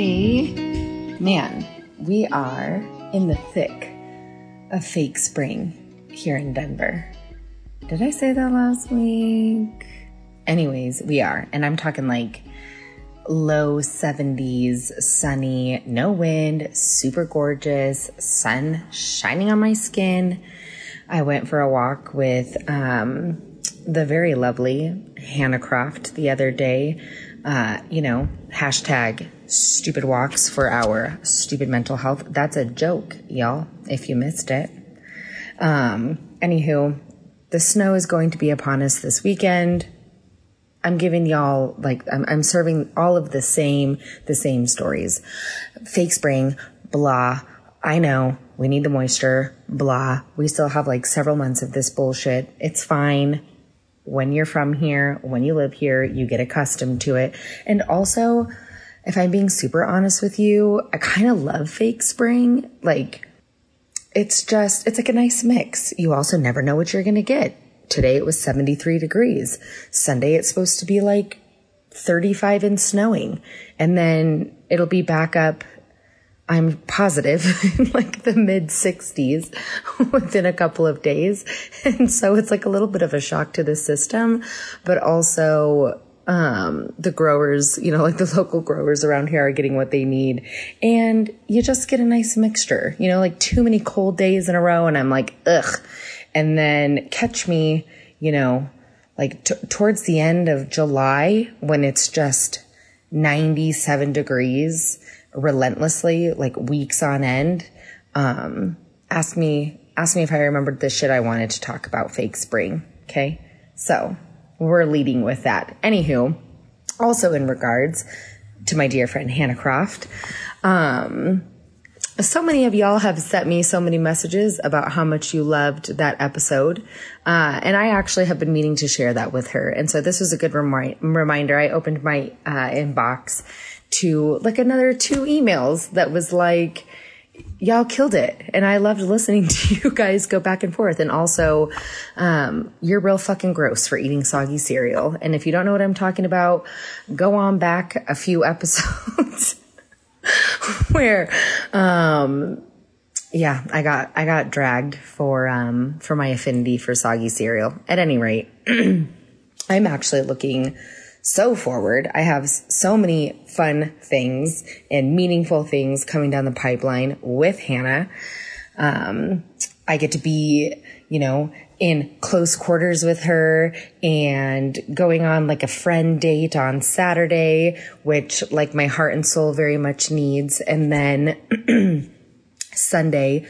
Hey, man, we are in the thick of fake spring here in Denver. Did I say that last week? Anyways, we are, and I'm talking like low 70s, sunny, no wind, super gorgeous, sun shining on my skin. I went for a walk with um, the very lovely Hannah Croft the other day. Uh, you know, hashtag stupid walks for our stupid mental health. That's a joke, y'all, if you missed it. Um, anywho, the snow is going to be upon us this weekend. I'm giving y'all like I'm, I'm serving all of the same the same stories. Fake spring, blah. I know we need the moisture, blah. We still have like several months of this bullshit. It's fine. When you're from here, when you live here, you get accustomed to it. And also, if I'm being super honest with you, I kind of love fake spring. Like, it's just, it's like a nice mix. You also never know what you're going to get. Today it was 73 degrees. Sunday it's supposed to be like 35 and snowing. And then it'll be back up, I'm positive, in like the mid 60s within a couple of days. And so it's like a little bit of a shock to the system, but also um, the growers, you know, like the local growers around here are getting what they need. And you just get a nice mixture, you know, like too many cold days in a row. And I'm like, ugh. And then catch me, you know, like t- towards the end of July when it's just 97 degrees relentlessly, like weeks on end. Um, ask me, ask me if I remembered the shit I wanted to talk about fake spring. Okay. So we're leading with that. Anywho, also in regards to my dear friend Hannah Croft, um, so many of y'all have sent me so many messages about how much you loved that episode. Uh, and I actually have been meaning to share that with her. And so this was a good remi- reminder. I opened my uh, inbox to like another two emails that was like, y'all killed it. And I loved listening to you guys go back and forth. And also, um, you're real fucking gross for eating soggy cereal. And if you don't know what I'm talking about, go on back a few episodes where, um, yeah, I got, I got dragged for, um, for my affinity for soggy cereal. At any rate, I'm actually looking so forward. I have so many fun things and meaningful things coming down the pipeline with Hannah. Um, I get to be, you know, in close quarters with her and going on like a friend date on Saturday, which like my heart and soul very much needs. And then Sunday,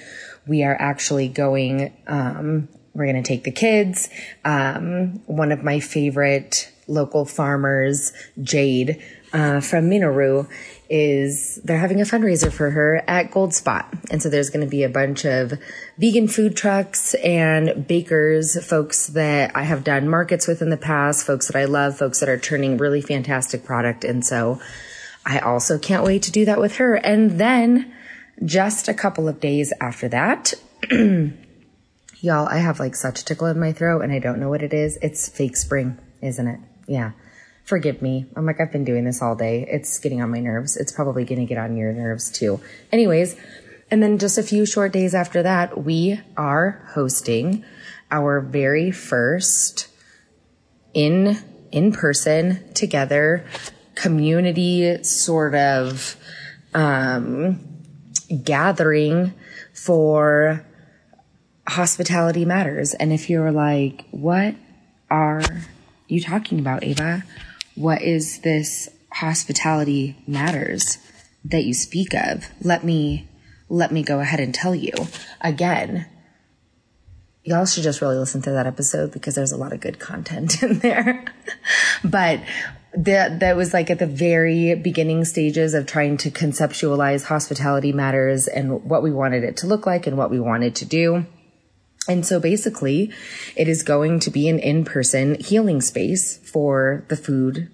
we are actually going, um, we're going to take the kids. Um, one of my favorite local farmers, Jade, uh, from Minoru, is they're having a fundraiser for her at Gold Spot. And so there's going to be a bunch of vegan food trucks and bakers, folks that I have done markets with in the past, folks that I love, folks that are turning really fantastic product. And so I also can't wait to do that with her. And then just a couple of days after that, y'all, I have like such a tickle in my throat and I don't know what it is. It's fake spring, isn't it? Yeah. Forgive me. I'm like, I've been doing this all day. It's getting on my nerves. It's probably going to get on your nerves too. Anyways, and then just a few short days after that, we are hosting our very first in, in person together community sort of, um, gathering for hospitality matters. And if you're like, what are you talking about, Ava? What is this hospitality matters that you speak of? Let me, let me go ahead and tell you again. Y'all should just really listen to that episode because there's a lot of good content in there. but that that was like at the very beginning stages of trying to conceptualize hospitality matters and what we wanted it to look like and what we wanted to do. And so basically, it is going to be an in person healing space for the food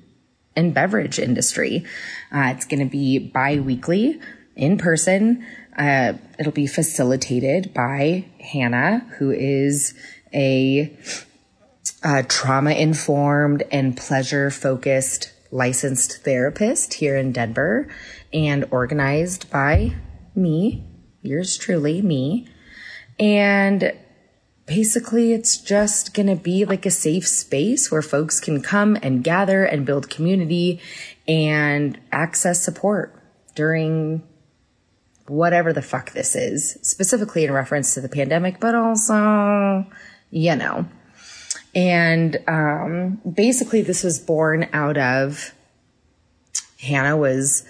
and beverage industry. Uh, it's going to be bi weekly in person. Uh, it'll be facilitated by Hannah, who is a uh, trauma informed and pleasure focused licensed therapist here in Denver and organized by me, yours truly, me. And basically it's just going to be like a safe space where folks can come and gather and build community and access support during whatever the fuck this is, specifically in reference to the pandemic, but also, you know. And um, basically, this was born out of Hannah was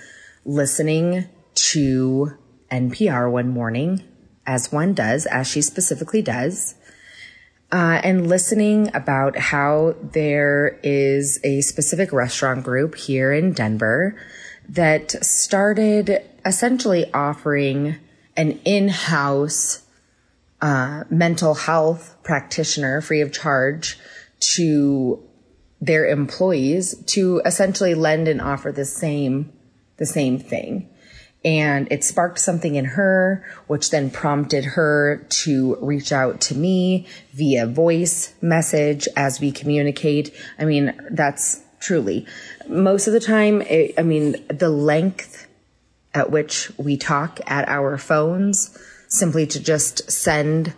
listening to NPR one morning, as one does, as she specifically does, uh, and listening about how there is a specific restaurant group here in Denver that started essentially offering an in-house uh, mental health practitioner free of charge to their employees to essentially lend and offer the same the same thing and it sparked something in her, which then prompted her to reach out to me via voice message as we communicate. I mean, that's truly most of the time. It, I mean, the length at which we talk at our phones simply to just send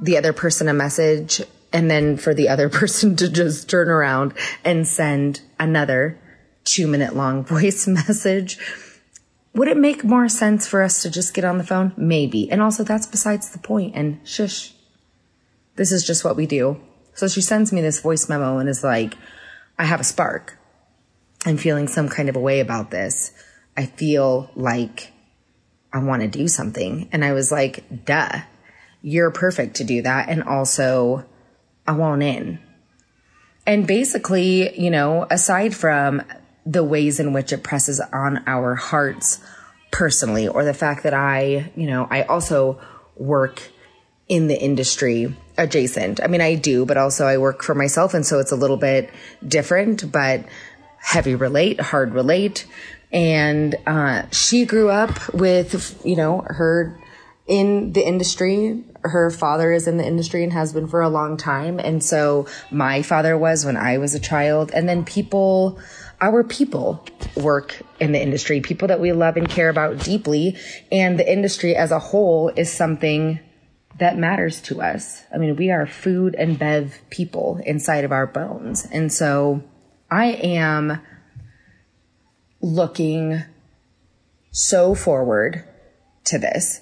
the other person a message and then for the other person to just turn around and send another two minute long voice message would it make more sense for us to just get on the phone? Maybe. And also, that's besides the point. And shush. This is just what we do. So she sends me this voice memo and is like, I have a spark. I'm feeling some kind of a way about this. I feel like I want to do something. And I was like, duh, you're perfect to do that. And also, I want in. And basically, you know, aside from the ways in which it presses on our hearts personally, or the fact that I, you know, I also work in the industry adjacent. I mean, I do, but also I work for myself. And so it's a little bit different, but heavy relate, hard relate. And, uh, she grew up with, you know, her in the industry. Her father is in the industry and has been for a long time. And so my father was when I was a child. And then people, our people work in the industry, people that we love and care about deeply. And the industry as a whole is something that matters to us. I mean, we are food and bev people inside of our bones. And so I am looking so forward to this.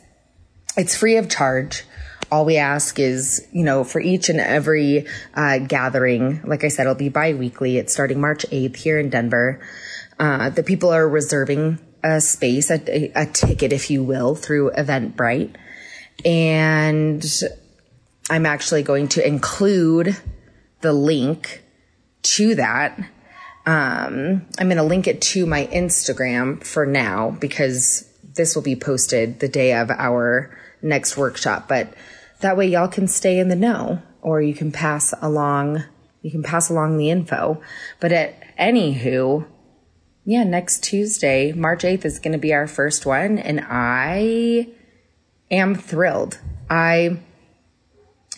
It's free of charge all we ask is, you know, for each and every uh, gathering, like I said, it'll be bi-weekly. It's starting March 8th here in Denver. Uh, the people are reserving a space, a, a ticket, if you will, through Eventbrite. And I'm actually going to include the link to that. Um, I'm going to link it to my Instagram for now because this will be posted the day of our next workshop. But that way y'all can stay in the know or you can pass along, you can pass along the info. But at anywho, yeah, next Tuesday, March 8th is going to be our first one. And I am thrilled. I,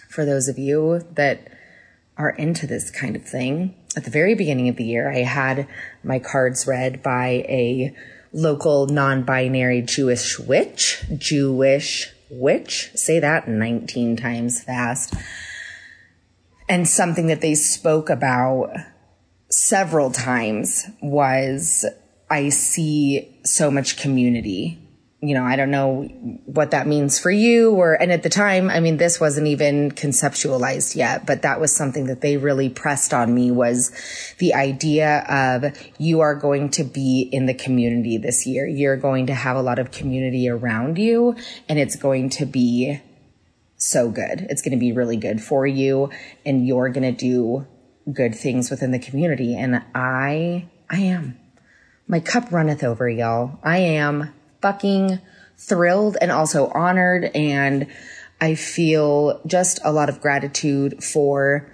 for those of you that are into this kind of thing, at the very beginning of the year, I had my cards read by a local non-binary Jewish witch, Jewish witch say that 19 times fast. And something that they spoke about several times was I see so much community you know, I don't know what that means for you or, and at the time, I mean, this wasn't even conceptualized yet, but that was something that they really pressed on me was the idea of you are going to be in the community this year. You're going to have a lot of community around you and it's going to be so good. It's going to be really good for you and you're going to do good things within the community. And I, I am. My cup runneth over, y'all. I am fucking thrilled and also honored. And I feel just a lot of gratitude for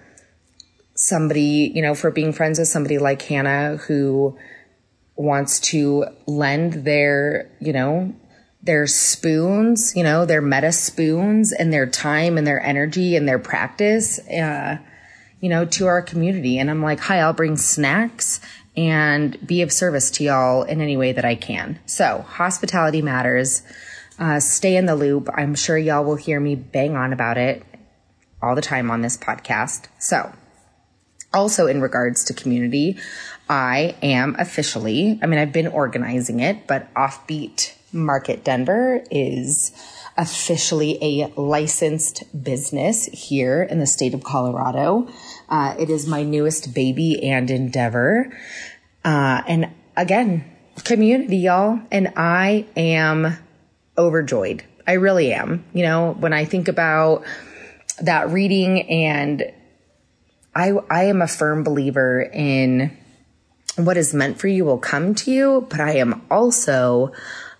somebody, you know, for being friends with somebody like Hannah who wants to lend their, you know, their spoons, you know, their meta spoons and their time and their energy and their practice, uh, you know, to our community. And I'm like, hi, I'll bring snacks and be of service to y'all in any way that I can. So, hospitality matters. Uh, stay in the loop. I'm sure y'all will hear me bang on about it all the time on this podcast. So, also in regards to community, I am officially, I mean, I've been organizing it, but Offbeat Market Denver is officially a licensed business here in the state of Colorado. Uh, it is my newest baby and endeavor. Uh, and again, community, y'all. And I am overjoyed. I really am. You know, when I think about that reading and I, I am a firm believer in what is meant for you will come to you, but I am also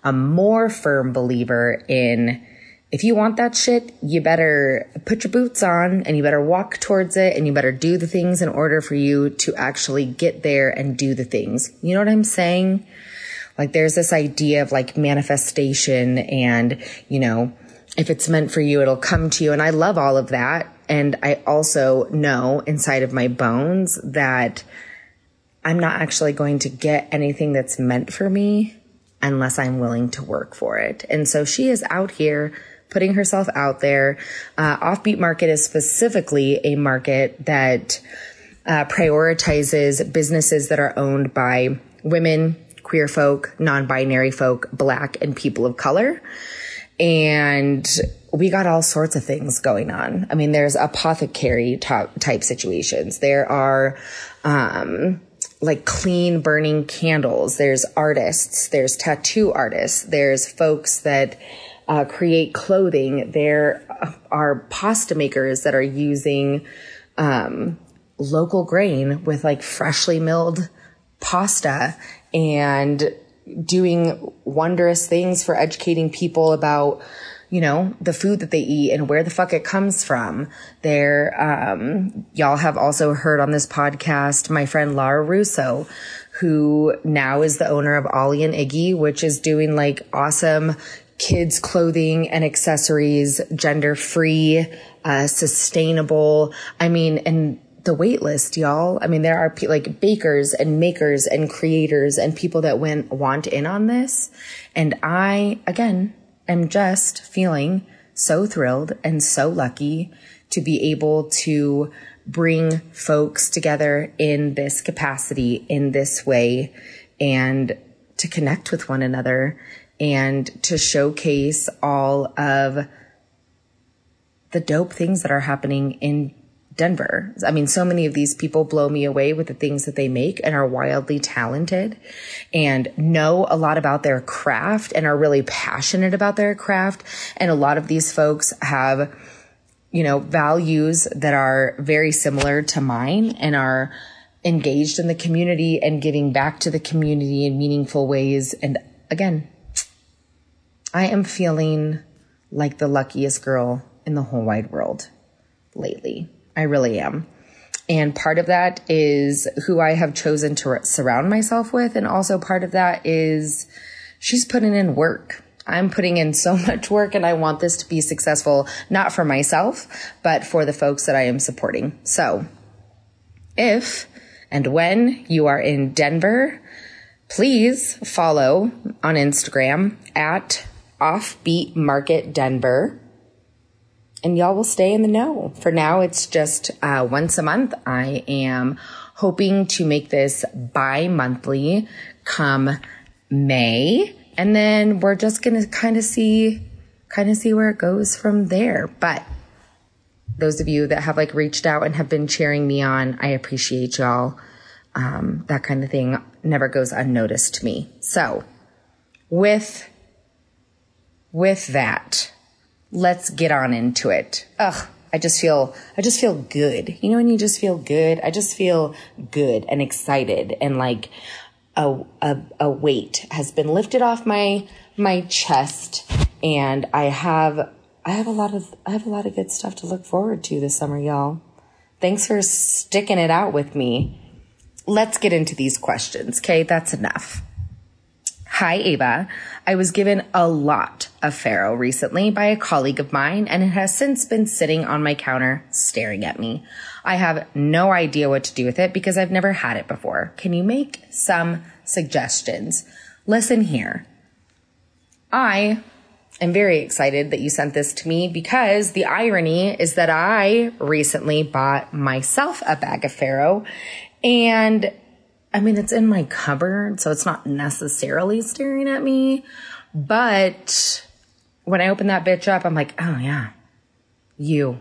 a more firm believer in if you want that shit, you better put your boots on and you better walk towards it and you better do the things in order for you to actually get there and do the things. You know what I'm saying? Like there's this idea of like manifestation and, you know, if it's meant for you, it'll come to you. And I love all of that. And I also know inside of my bones that I'm not actually going to get anything that's meant for me unless I'm willing to work for it. And so she is out here putting herself out there. Uh, offbeat market is specifically a market that uh, prioritizes businesses that are owned by women, queer folk, non-binary folk, black, and people of color. And we got all sorts of things going on. I mean, there's apothecary type situations. There are, um, like clean burning candles. There's artists. There's tattoo artists. There's folks that uh, create clothing. There are pasta makers that are using um, local grain with like freshly milled pasta and doing wondrous things for educating people about you know, the food that they eat and where the fuck it comes from. There, um, y'all have also heard on this podcast my friend Lara Russo, who now is the owner of Ollie and Iggy, which is doing like awesome kids clothing and accessories, gender free, uh, sustainable. I mean, and the wait list, y'all. I mean, there are like bakers and makers and creators and people that went, want in on this. And I, again, am just feeling so thrilled and so lucky to be able to bring folks together in this capacity, in this way, and to connect with one another and to showcase all of the dope things that are happening in Denver. I mean, so many of these people blow me away with the things that they make and are wildly talented and know a lot about their craft and are really passionate about their craft. And a lot of these folks have, you know, values that are very similar to mine and are engaged in the community and giving back to the community in meaningful ways. And again, I am feeling like the luckiest girl in the whole wide world lately. I really am. And part of that is who I have chosen to surround myself with. And also part of that is she's putting in work. I'm putting in so much work and I want this to be successful, not for myself, but for the folks that I am supporting. So if and when you are in Denver, please follow on Instagram at Offbeat Market Denver and y'all will stay in the know. For now, it's just uh, once a month. I am hoping to make this bi monthly come May. And then we're just going to kind of see, kind of see where it goes from there. But those of you that have like reached out and have been cheering me on, I appreciate y'all. Um, that kind of thing never goes unnoticed to me. So with, with that, let's get on into it. Ugh, I just feel, I just feel good. You know, when you just feel good, I just feel good and excited and like a, a, a weight has been lifted off my, my chest and I have, I have a lot of, I have a lot of good stuff to look forward to this summer, y'all. Thanks for sticking it out with me. Let's get into these questions. Okay. That's enough. Hi, Ava. I was given a lot of farro recently by a colleague of mine, and it has since been sitting on my counter staring at me. I have no idea what to do with it because I've never had it before. Can you make some suggestions? Listen here. I am very excited that you sent this to me because the irony is that I recently bought myself a bag of farro and I mean, it's in my cupboard, so it's not necessarily staring at me. But when I open that bitch up, I'm like, oh yeah, you.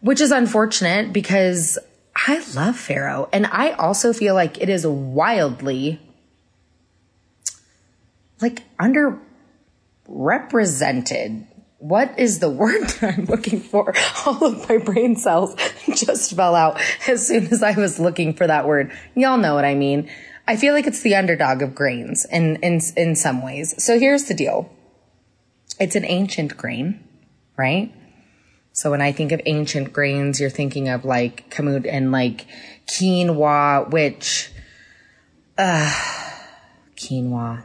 Which is unfortunate because I love farro. And I also feel like it is wildly like underrepresented what is the word I'm looking for? All of my brain cells just fell out as soon as I was looking for that word. Y'all know what I mean. I feel like it's the underdog of grains in, in, in some ways. So here's the deal. It's an ancient grain, right? So when I think of ancient grains, you're thinking of like kamut and like quinoa, which, uh, quinoa.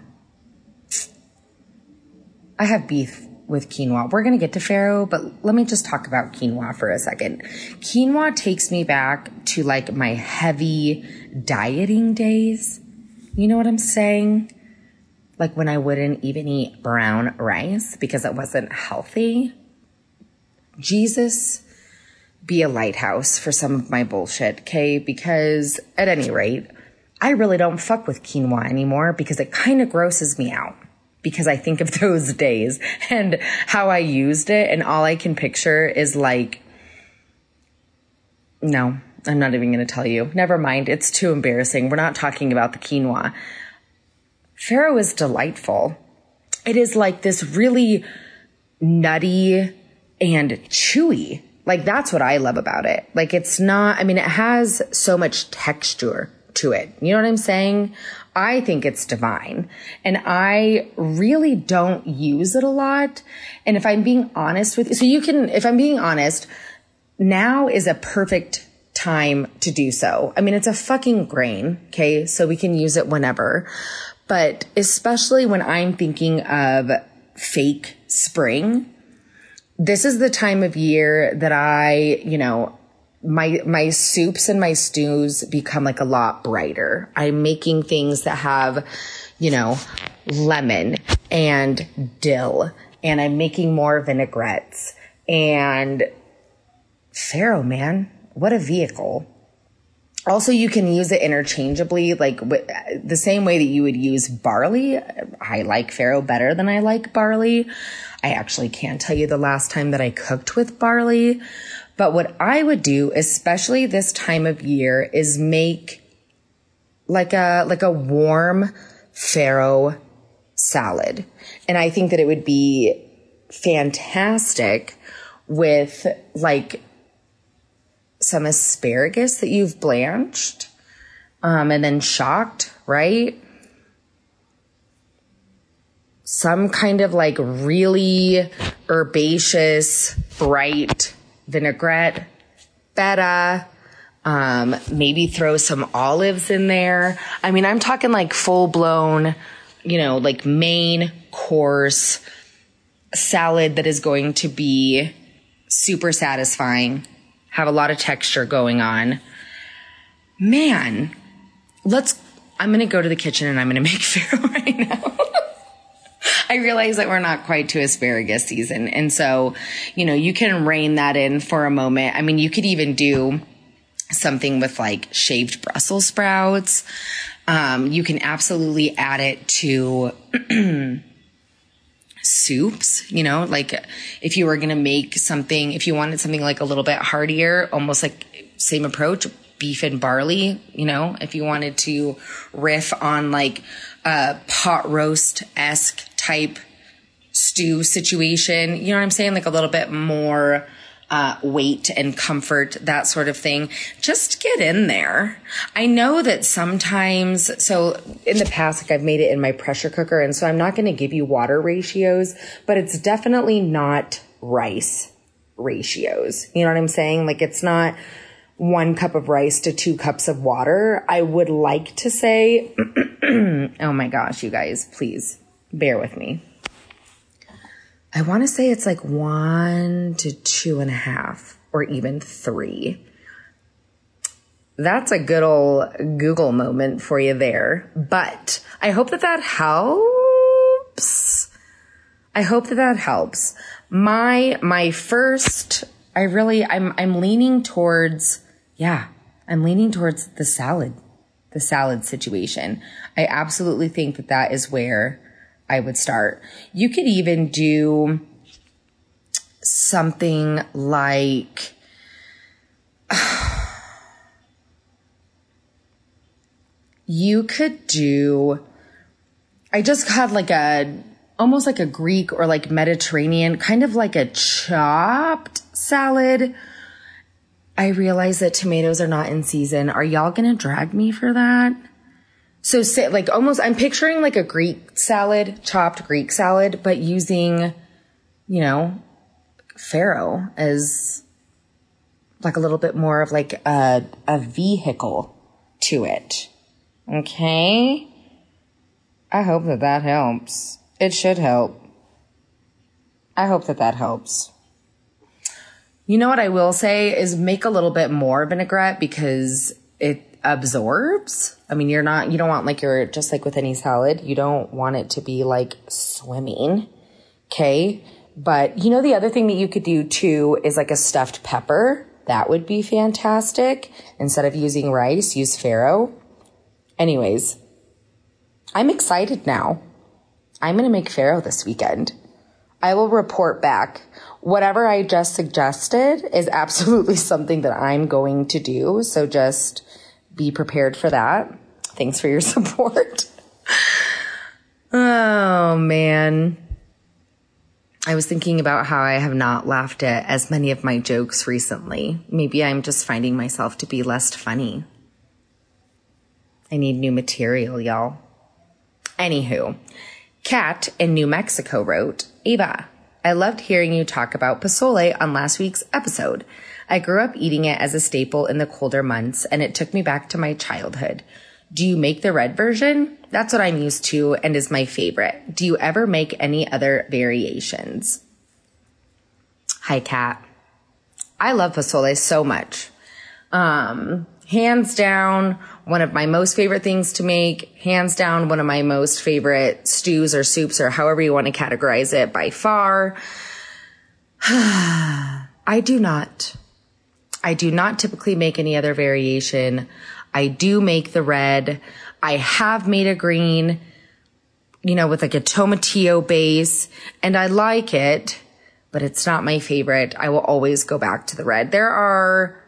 I have beef with quinoa. We're going to get to farro, but let me just talk about quinoa for a second. Quinoa takes me back to like my heavy dieting days. You know what I'm saying? Like when I wouldn't even eat brown rice because it wasn't healthy. Jesus, be a lighthouse for some of my bullshit, okay? Because at any rate, I really don't fuck with quinoa anymore because it kind of grosses me out because I think of those days and how I used it. And all I can picture is like, no, I'm not even going to tell you. Never mind. It's too embarrassing. We're not talking about the quinoa. Farro is delightful. It is like this really nutty and chewy. Like that's what I love about it. Like it's not, I mean, it has so much texture to it. You know what I'm saying? I think it's divine and I really don't use it a lot. And if I'm being honest with you, so you can, if I'm being honest, now is a perfect time to do so. I mean, it's a fucking grain. Okay. So we can use it whenever, but especially when I'm thinking of fake spring, this is the time of year that I, you know, my my soups and my stews become like a lot brighter. I'm making things that have, you know, lemon and dill, and I'm making more vinaigrettes and farro. Man, what a vehicle! Also, you can use it interchangeably, like the same way that you would use barley. I like farro better than I like barley. I actually can't tell you the last time that I cooked with barley, but what I would do, especially this time of year, is make like a, like a warm farro salad. And I think that it would be fantastic with like some asparagus that you've blanched, um, and then shocked, right? Some kind of like really herbaceous, bright vinaigrette, feta, um, maybe throw some olives in there. I mean, I'm talking like full blown, you know, like main course salad that is going to be super satisfying, have a lot of texture going on. Man, let's, I'm going to go to the kitchen and I'm going to make farro right now. I realize that we're not quite to asparagus season. And so, you know, you can rein that in for a moment. I mean, you could even do something with like shaved Brussels sprouts. Um, you can absolutely add it to soups, you know, like if you were going to make something, if you wanted something like a little bit heartier, almost like same approach, beef and barley, you know, if you wanted to riff on like a pot roast esque type stew situation. You know what I'm saying? Like a little bit more uh, weight and comfort, that sort of thing. Just get in there. I know that sometimes, so in the past, like I've made it in my pressure cooker, and so I'm not going to give you water ratios, but it's definitely not rice ratios. You know what I'm saying? Like it's not one cup of rice to two cups of water. I would like to say oh my gosh, you guys, please bear with me. I want to say it's like one to two and a half or even three. That's a good old Google moment for you there. But I hope that that helps. I hope that that helps. My, my first, I really, I'm, I'm leaning towards, yeah, I'm leaning towards the salad, the salad situation. I absolutely think that that is where I would start. You could even do something like, you could do, I just had like a, almost like a Greek or like Mediterranean, kind of like a chopped salad. I realize that tomatoes are not in season. Are y'all gonna drag me for that? So say, like almost, I'm picturing like a Greek salad, chopped Greek salad, but using, you know, farro as like a little bit more of like a, a vehicle to it. Okay. I hope that that helps. It should help. I hope that that helps. You know what I will say is make a little bit more vinaigrette because it absorbs. I mean, you're not, you don't want like your, just like with any salad, you don't want it to be like swimming. Okay. But you know, the other thing that you could do too is like a stuffed pepper. That would be fantastic. Instead of using rice, use farro. Anyways, I'm excited now. I'm going to make farro this weekend. I will report back. Whatever I just suggested is absolutely something that I'm going to do. So just be prepared for that. Thanks for your support. oh man. I was thinking about how I have not laughed at as many of my jokes recently. Maybe I'm just finding myself to be less funny. I need new material, y'all. Anywho, Kat in New Mexico wrote, Ava, I loved hearing you talk about pozole on last week's episode. I grew up eating it as a staple in the colder months, and it took me back to my childhood. Do you make the red version? That's what I'm used to and is my favorite. Do you ever make any other variations? Hi, Kat. I love pozole so much. Um, hands down, one of my most favorite things to make, hands down, one of my most favorite stews or soups or however you want to categorize it by far. I do not I do not typically make any other variation. I do make the red. I have made a green, you know, with like a tomatillo base and I like it, but it's not my favorite. I will always go back to the red. There are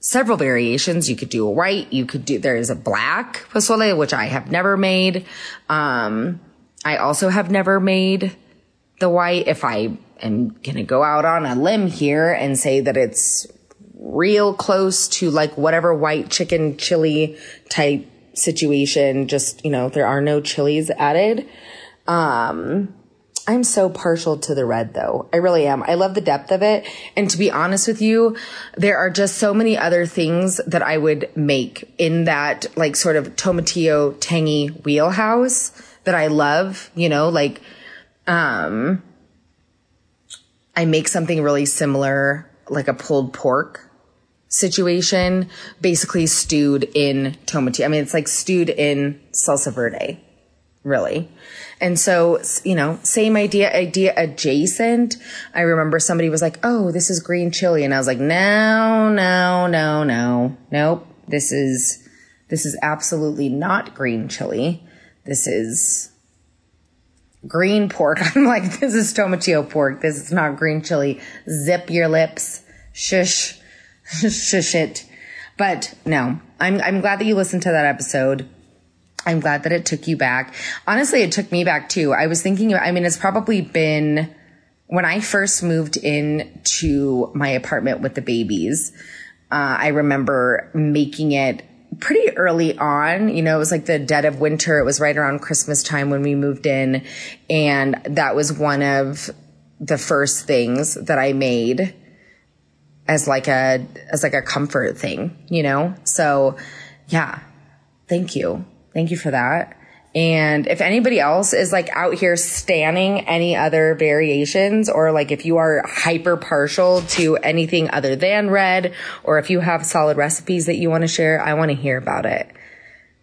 several variations. You could do a white. You could do, there is a black pozole, which I have never made. Um, I also have never made the white. If I am going to go out on a limb here and say that it's real close to like whatever white chicken chili type situation. Just, you know, there are no chilies added. Um, I'm so partial to the red though. I really am. I love the depth of it. And to be honest with you, there are just so many other things that I would make in that like sort of tomatillo tangy wheelhouse that I love, you know, like, um, I make something really similar, like a pulled pork situation, basically stewed in tomatillo. I mean, it's like stewed in salsa verde, really. And so, you know, same idea, idea adjacent. I remember somebody was like, Oh, this is green chili. And I was like, no, no, no, no, nope. This is, this is absolutely not green chili. This is green pork. I'm like, this is tomatillo pork. This is not green chili. Zip your lips. Shush. shush it. But no, I'm, I'm glad that you listened to that episode. I'm glad that it took you back. Honestly, it took me back too. I was thinking, I mean, it's probably been when I first moved into my apartment with the babies. Uh, I remember making it pretty early on. You know, it was like the dead of winter. It was right around Christmas time when we moved in. And that was one of the first things that I made as like a as like a comfort thing, you know? So yeah. Thank you. Thank you for that. And if anybody else is like out here standing any other variations, or like if you are hyper partial to anything other than red, or if you have solid recipes that you want to share, I want to hear about it.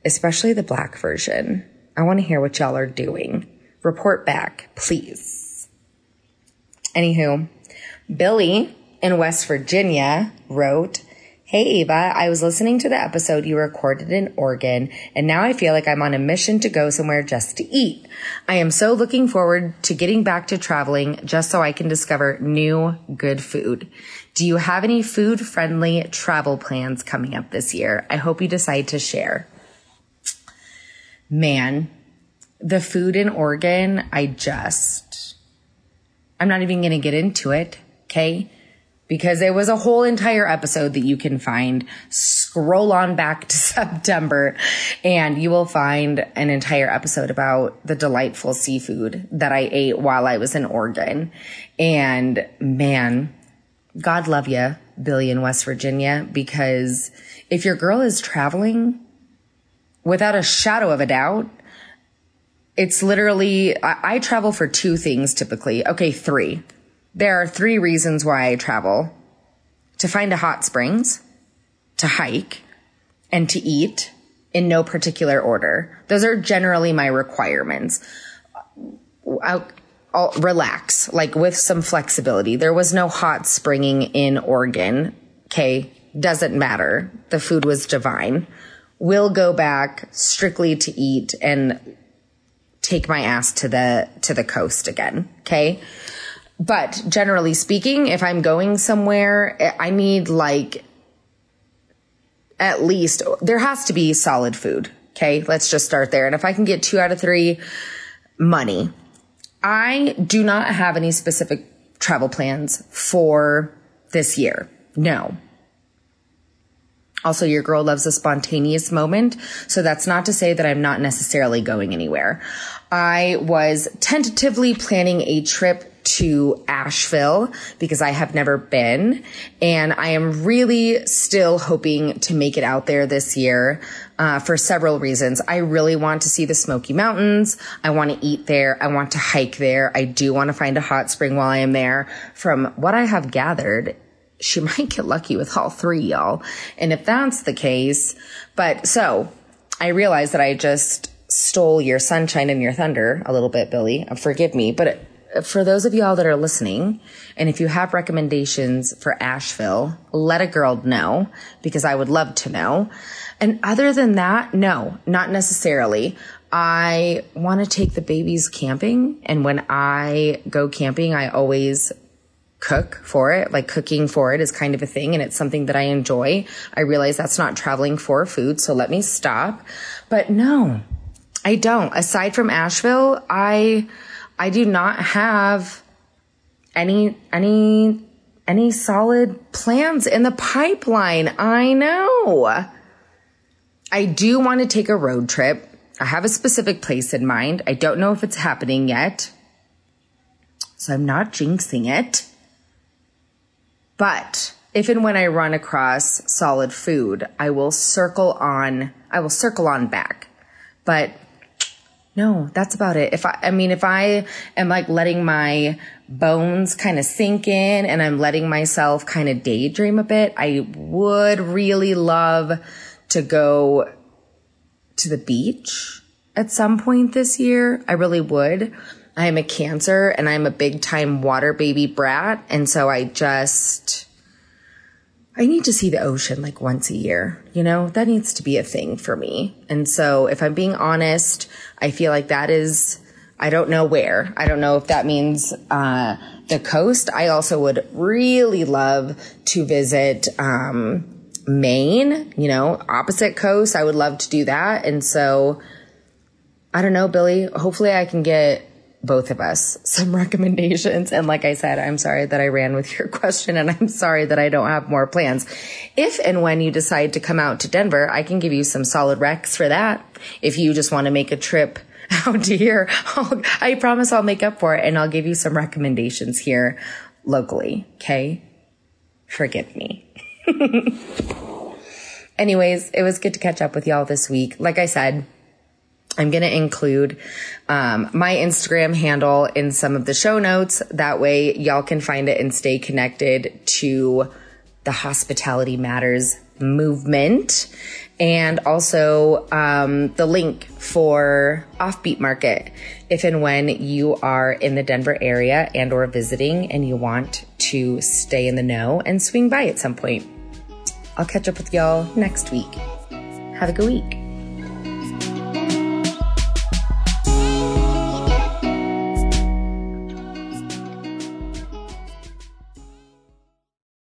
Especially the black version. I want to hear what y'all are doing. Report back, please. Anywho, Billy in West Virginia wrote, Hey Eva, I was listening to the episode you recorded in Oregon, and now I feel like I'm on a mission to go somewhere just to eat. I am so looking forward to getting back to traveling just so I can discover new good food. Do you have any food friendly travel plans coming up this year? I hope you decide to share. Man, the food in Oregon, I just, I'm not even going to get into it. Okay because it was a whole entire episode that you can find. Scroll on back to September and you will find an entire episode about the delightful seafood that I ate while I was in Oregon. And man, God love you, Billy in West Virginia, because if your girl is traveling without a shadow of a doubt, it's literally, I, I travel for two things typically. Okay, three. There are three reasons why I travel to find a hot springs, to hike, and to eat in no particular order. Those are generally my requirements. I'll, I'll relax, like with some flexibility. There was no hot springing in Oregon. Okay. Doesn't matter. The food was divine. We'll go back strictly to eat and take my ass to the, to the coast again. Okay. But generally speaking, if I'm going somewhere, eh, I need like at least, there has to be solid food. Okay. Let's just start there. And if I can get two out of three, money. I do not have any specific travel plans for this year. No. Also, your girl loves a spontaneous moment. So that's not to say that I'm not necessarily going anywhere. I was tentatively planning a trip to Asheville because I have never been. And I am really still hoping to make it out there this year. Uh, for several reasons. I really want to see the Smoky Mountains. I want to eat there. I want to hike there. I do want to find a hot spring while I am there. From what I have gathered, she might get lucky with all three, y'all. And if that's the case, but so I realized that I just stole your sunshine and your thunder a little bit, Billy. Forgive me, but for those of y'all that are listening, and if you have recommendations for Asheville, let a girl know because I would love to know. And other than that, no, not necessarily. I want to take the babies camping. And when I go camping, I always cook for it. Like cooking for it is kind of a thing and it's something that I enjoy. I realize that's not traveling for food. So let me stop. But no, I don't. Aside from Asheville, I, I do not have any, any, any solid plans in the pipeline. I know. I do want to take a road trip. I have a specific place in mind. I don't know if it's happening yet. So I'm not jinxing it. But if and when I run across solid food, I will circle on, I will circle on back. But no, that's about it. If I, I mean, if I am like letting my bones kind of sink in and I'm letting myself kind of daydream a bit, I would really love to go to the beach at some point this year. I really would. I am a cancer and I'm a big time water baby brat. And so I just, I need to see the ocean like once a year. You know, that needs to be a thing for me. And so if I'm being honest, I feel like that is, I don't know where. I don't know if that means, uh, the coast. I also would really love to visit, um, Maine, you know, opposite coast. I would love to do that. And so I don't know, Billy, hopefully I can get both of us some recommendations. And like I said, I'm sorry that I ran with your question and I'm sorry that I don't have more plans. If and when you decide to come out to Denver, I can give you some solid recs for that. If you just want to make a trip out to here, I'll, I promise I'll make up for it and I'll give you some recommendations here locally. Okay. Forgive me. Anyways, it was good to catch up with y'all this week. Like I said, I'm going to include um, my Instagram handle in some of the show notes. That way, y'all can find it and stay connected to the Hospitality Matters movement. And also um, the link for Offbeat Market if and when you are in the Denver area and or visiting and you want to stay in the know and swing by at some point. I'll catch up with y'all next week. Have a good week.